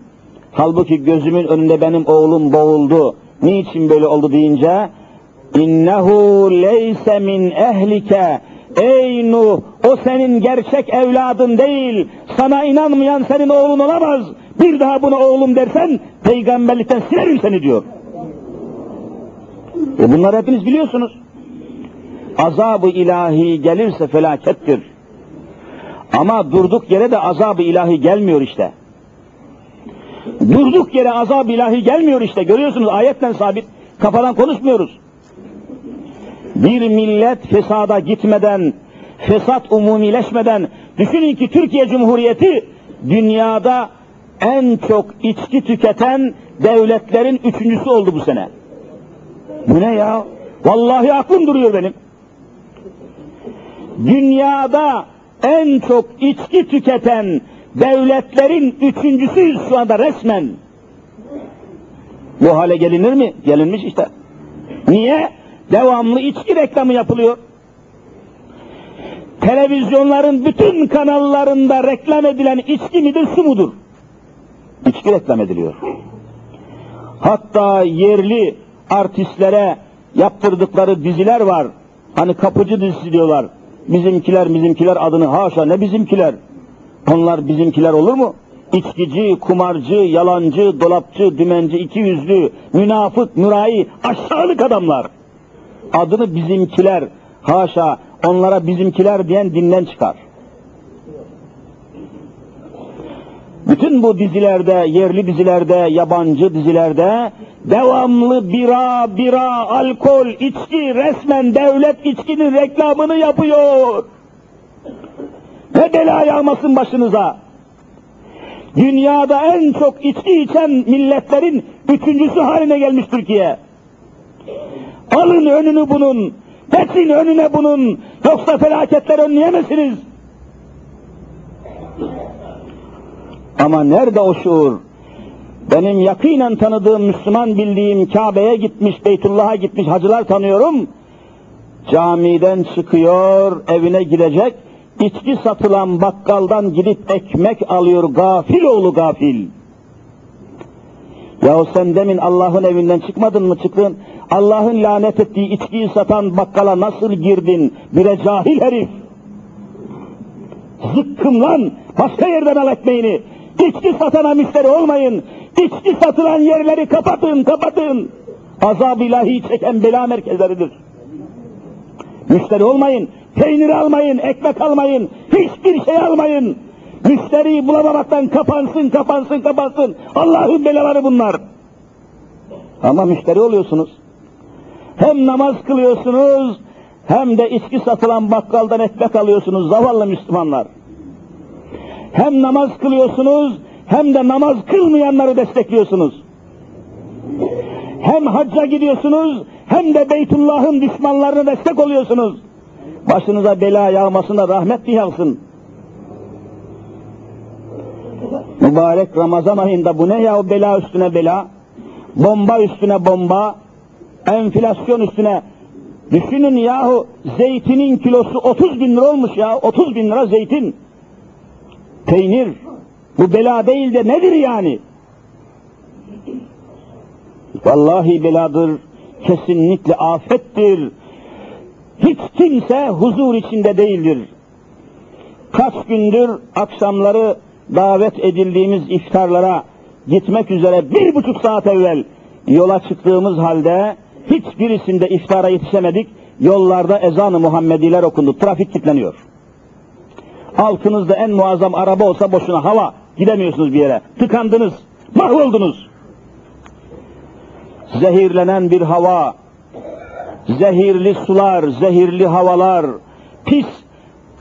Halbuki gözümün önünde benim oğlum boğuldu. Niçin böyle oldu deyince İnnehu leyse min ehlike Ey Nuh, o senin gerçek evladın değil. Sana inanmayan senin oğlun olamaz. Bir daha buna oğlum dersen peygamberlikten silerim seni diyor. E bunları hepiniz biliyorsunuz. Azab-ı ilahi gelirse felakettir. Ama durduk yere de azab-ı ilahi gelmiyor işte. Durduk yere azab-ı ilahi gelmiyor işte. Görüyorsunuz ayetten sabit. Kafadan konuşmuyoruz. Bir millet fesada gitmeden, fesat umumileşmeden, düşünün ki Türkiye Cumhuriyeti dünyada en çok içki tüketen devletlerin üçüncüsü oldu bu sene. Bu ne ya? Vallahi aklım duruyor benim. Dünyada en çok içki tüketen devletlerin üçüncüsüyüz şu anda resmen. Bu hale gelinir mi? Gelinmiş işte. Niye? Devamlı içki reklamı yapılıyor. Televizyonların bütün kanallarında reklam edilen içki midir, su mudur? İçki reklam ediliyor. Hatta yerli artistlere yaptırdıkları diziler var. Hani kapıcı dizisi diyorlar. Bizimkiler bizimkiler adını haşa ne bizimkiler. Onlar bizimkiler olur mu? İçkici, kumarcı, yalancı, dolapçı, dümenci, iki yüzlü, münafık, mürai, aşağılık adamlar. Adını bizimkiler, haşa onlara bizimkiler diyen dinden çıkar. Bütün bu dizilerde, yerli dizilerde, yabancı dizilerde devamlı bira, bira, alkol, içki resmen devlet içkinin reklamını yapıyor. Ne bela yağmasın başınıza. Dünyada en çok içki içen milletlerin üçüncüsü haline gelmiş Türkiye. Alın önünü bunun, geçin önüne bunun, yoksa felaketler önleyemezsiniz. Ama nerede o şuur? Benim yakinen tanıdığım, Müslüman bildiğim Kabe'ye gitmiş, Beytullah'a gitmiş hacılar tanıyorum. Camiden çıkıyor, evine gidecek, içki satılan bakkaldan gidip ekmek alıyor gafil oğlu gafil. Yahu sen demin Allah'ın evinden çıkmadın mı çıktın? Allah'ın lanet ettiği içkiyi satan bakkala nasıl girdin? Bire cahil herif. Zıkkım lan! Başka yerden al ekmeğini. İçki satana müşteri olmayın. İçki satılan yerleri kapatın, kapatın. Azab ilahi çeken bela merkezleridir. Müşteri olmayın, peynir almayın, ekmek almayın, hiçbir şey almayın. Müşteriyi bulamamaktan kapansın, kapansın, kapansın. Allah'ın belaları bunlar. Ama müşteri oluyorsunuz. Hem namaz kılıyorsunuz, hem de içki satılan bakkaldan ekmek alıyorsunuz zavallı Müslümanlar. Hem namaz kılıyorsunuz, hem de namaz kılmayanları destekliyorsunuz. Hem hacca gidiyorsunuz, hem de Beytullah'ın düşmanlarına destek oluyorsunuz. Başınıza bela yağmasına rahmet yağsın. Mübarek Ramazan ayında bu ne ya bela üstüne bela, bomba üstüne bomba, enflasyon üstüne. Düşünün yahu zeytinin kilosu 30 bin lira olmuş ya, 30 bin lira zeytin. Peynir, bu bela değil de nedir yani? Vallahi beladır, kesinlikle afettir. Hiç kimse huzur içinde değildir. Kaç gündür akşamları davet edildiğimiz iftarlara gitmek üzere bir buçuk saat evvel yola çıktığımız halde hiçbirisinde iftara yetişemedik. Yollarda ezan-ı Muhammediler okundu. Trafik kilitleniyor. Altınızda en muazzam araba olsa boşuna hava. Gidemiyorsunuz bir yere. Tıkandınız. Mahvoldunuz. Zehirlenen bir hava, zehirli sular, zehirli havalar, pis,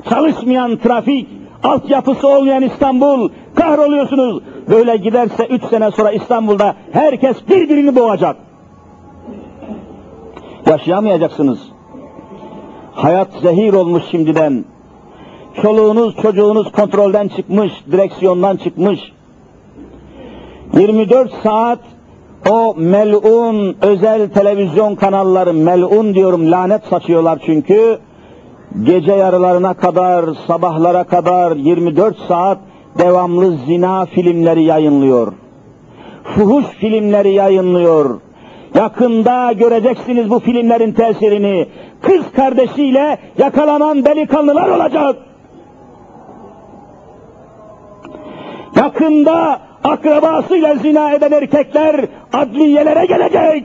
çalışmayan trafik, altyapısı olmayan İstanbul, kahroluyorsunuz. Böyle giderse üç sene sonra İstanbul'da herkes birbirini boğacak. Yaşayamayacaksınız. Hayat zehir olmuş şimdiden. Çoluğunuz, çocuğunuz kontrolden çıkmış, direksiyondan çıkmış. 24 saat o melun özel televizyon kanalları, melun diyorum lanet saçıyorlar çünkü, gece yarılarına kadar, sabahlara kadar 24 saat devamlı zina filmleri yayınlıyor. Fuhuş filmleri yayınlıyor. Yakında göreceksiniz bu filmlerin tesirini. Kız kardeşiyle yakalanan delikanlılar olacak. Yakında akrabasıyla zina eden erkekler adliyelere gelecek.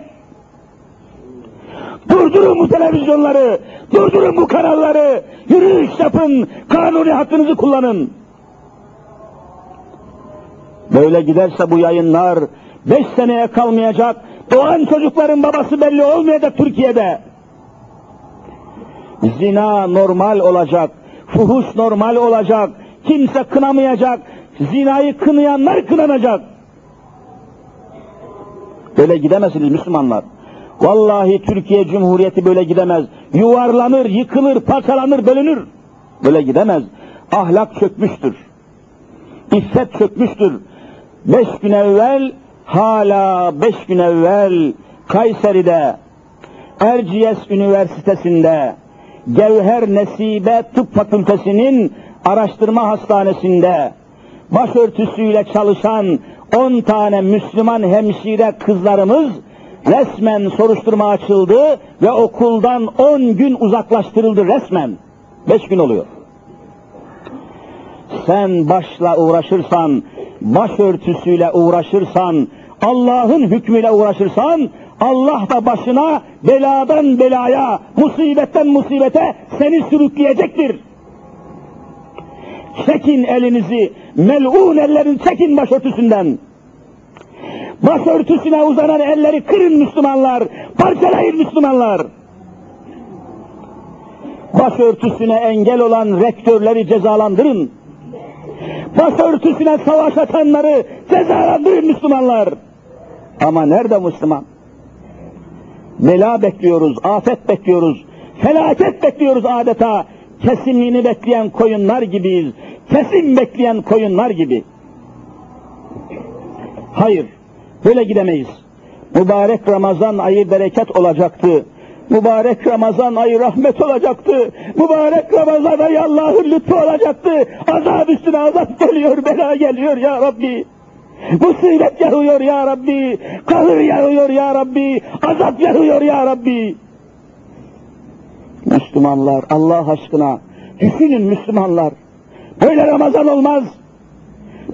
Durdurun bu televizyonları, durdurun bu kanalları, yürüyüş yapın, kanuni hakkınızı kullanın. Böyle giderse bu yayınlar beş seneye kalmayacak, doğan çocukların babası belli olmayacak Türkiye'de. Zina normal olacak, fuhuş normal olacak, kimse kınamayacak, zinayı kınayanlar kınanacak. Böyle gidemezsiniz Müslümanlar. Vallahi Türkiye Cumhuriyeti böyle gidemez. Yuvarlanır, yıkılır, parçalanır, bölünür. Böyle gidemez. Ahlak çökmüştür. İffet çökmüştür. Beş gün evvel, hala beş gün evvel Kayseri'de, Erciyes Üniversitesi'nde, Gevher Nesibe Tıp Fakültesinin araştırma hastanesinde başörtüsüyle çalışan 10 tane Müslüman hemşire kızlarımız resmen soruşturma açıldı ve okuldan 10 gün uzaklaştırıldı resmen. 5 gün oluyor. Sen başla uğraşırsan, başörtüsüyle uğraşırsan, Allah'ın hükmüyle uğraşırsan, Allah da başına beladan belaya, musibetten musibete seni sürükleyecektir. Çekin elinizi, melun ellerin çekin başörtüsünden. Başörtüsüne uzanan elleri kırın Müslümanlar, parçalayın Müslümanlar. Başörtüsüne engel olan rektörleri cezalandırın. Başörtüsüne savaş açanları cezalandırın Müslümanlar. Ama nerede Müslüman? Bela bekliyoruz, afet bekliyoruz, felaket bekliyoruz adeta. Kesimliğini bekleyen koyunlar gibiyiz. Kesim bekleyen koyunlar gibi. Hayır, böyle gidemeyiz. Mübarek Ramazan ayı bereket olacaktı. Mübarek Ramazan ayı rahmet olacaktı. Mübarek Ramazan ayı Allah'ın lütfu olacaktı. Azap üstüne azap geliyor, bela geliyor ya Rabbi. Musibet yağıyor ya Rabbi. Kahır yağıyor ya Rabbi. Azap yağıyor ya Rabbi. Müslümanlar Allah aşkına düşünün Müslümanlar. Böyle Ramazan olmaz.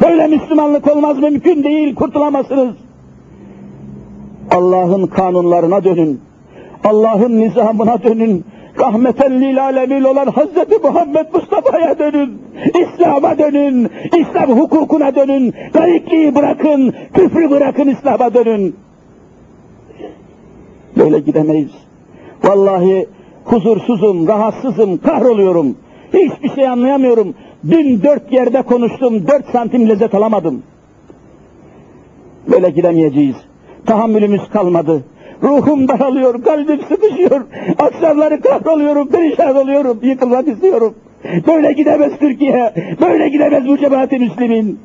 Böyle Müslümanlık olmaz mümkün değil kurtulamazsınız. Allah'ın kanunlarına dönün. Allah'ın nizamına dönün. Rahmeten lil alemin olan Hazreti Muhammed Mustafa'ya dönün. İslam'a dönün. İslam hukukuna dönün. Laikliği bırakın. Küfrü bırakın İslam'a dönün. Böyle gidemeyiz. Vallahi huzursuzum, rahatsızım, kahroluyorum. Hiçbir şey anlayamıyorum. Dün dört yerde konuştum, dört santim lezzet alamadım. Böyle gidemeyeceğiz. Tahammülümüz kalmadı. Ruhum daralıyor, kalbim sıkışıyor. Akşamları kahroluyorum, perişan oluyorum, yıkılmak istiyorum. Böyle gidemez Türkiye, böyle gidemez bu cemaati Müslümin.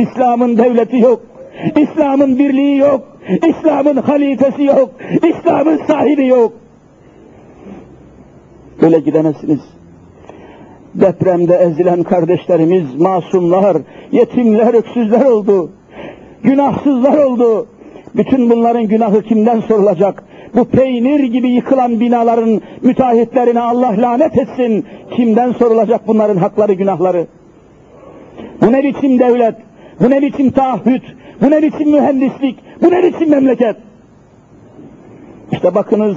İslam'ın devleti yok, İslam'ın birliği yok, İslam'ın halifesi yok, İslam'ın sahibi yok. Böyle gidemezsiniz. Depremde ezilen kardeşlerimiz, masumlar, yetimler, öksüzler oldu. Günahsızlar oldu. Bütün bunların günahı kimden sorulacak? Bu peynir gibi yıkılan binaların müteahhitlerine Allah lanet etsin. Kimden sorulacak bunların hakları, günahları? Bu ne biçim devlet? Bu ne biçim taahhüt? Bu ne biçim mühendislik? Bu ne biçim memleket? İşte bakınız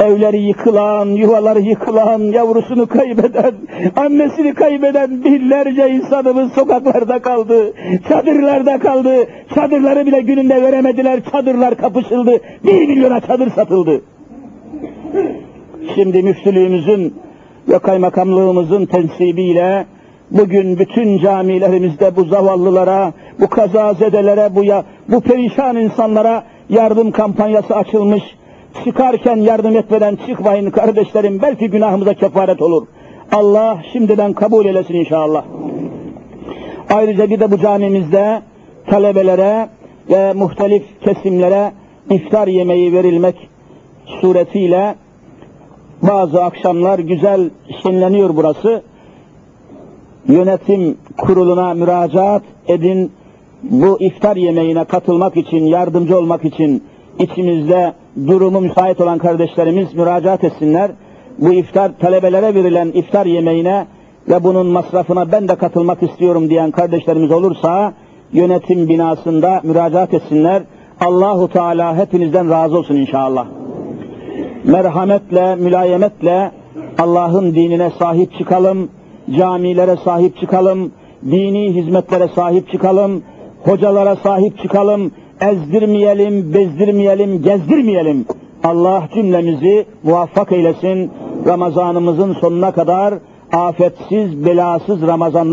evleri yıkılan, yuvaları yıkılan, yavrusunu kaybeden, annesini kaybeden binlerce insanımız sokaklarda kaldı, çadırlarda kaldı, çadırları bile gününde veremediler, çadırlar kapışıldı, bir milyona çadır satıldı. Şimdi müftülüğümüzün ve kaymakamlığımızın tensibiyle bugün bütün camilerimizde bu zavallılara, bu kazazedelere, bu, ya, bu perişan insanlara yardım kampanyası açılmış, çıkarken yardım etmeden çıkmayın kardeşlerim belki günahımıza kefaret olur. Allah şimdiden kabul eylesin inşallah. Ayrıca bir de bu camimizde talebelere ve muhtelif kesimlere iftar yemeği verilmek suretiyle bazı akşamlar güzel şenleniyor burası. Yönetim kuruluna müracaat edin. Bu iftar yemeğine katılmak için, yardımcı olmak için içimizde durumu müsait olan kardeşlerimiz müracaat etsinler. Bu iftar talebelere verilen iftar yemeğine ve bunun masrafına ben de katılmak istiyorum diyen kardeşlerimiz olursa yönetim binasında müracaat etsinler. Allahu Teala hepinizden razı olsun inşallah. Merhametle, mülayemetle Allah'ın dinine sahip çıkalım, camilere sahip çıkalım, dini hizmetlere sahip çıkalım, hocalara sahip çıkalım, ezdirmeyelim, bezdirmeyelim, gezdirmeyelim. Allah cümlemizi muvaffak eylesin. Ramazanımızın sonuna kadar afetsiz, belasız Ramazanlar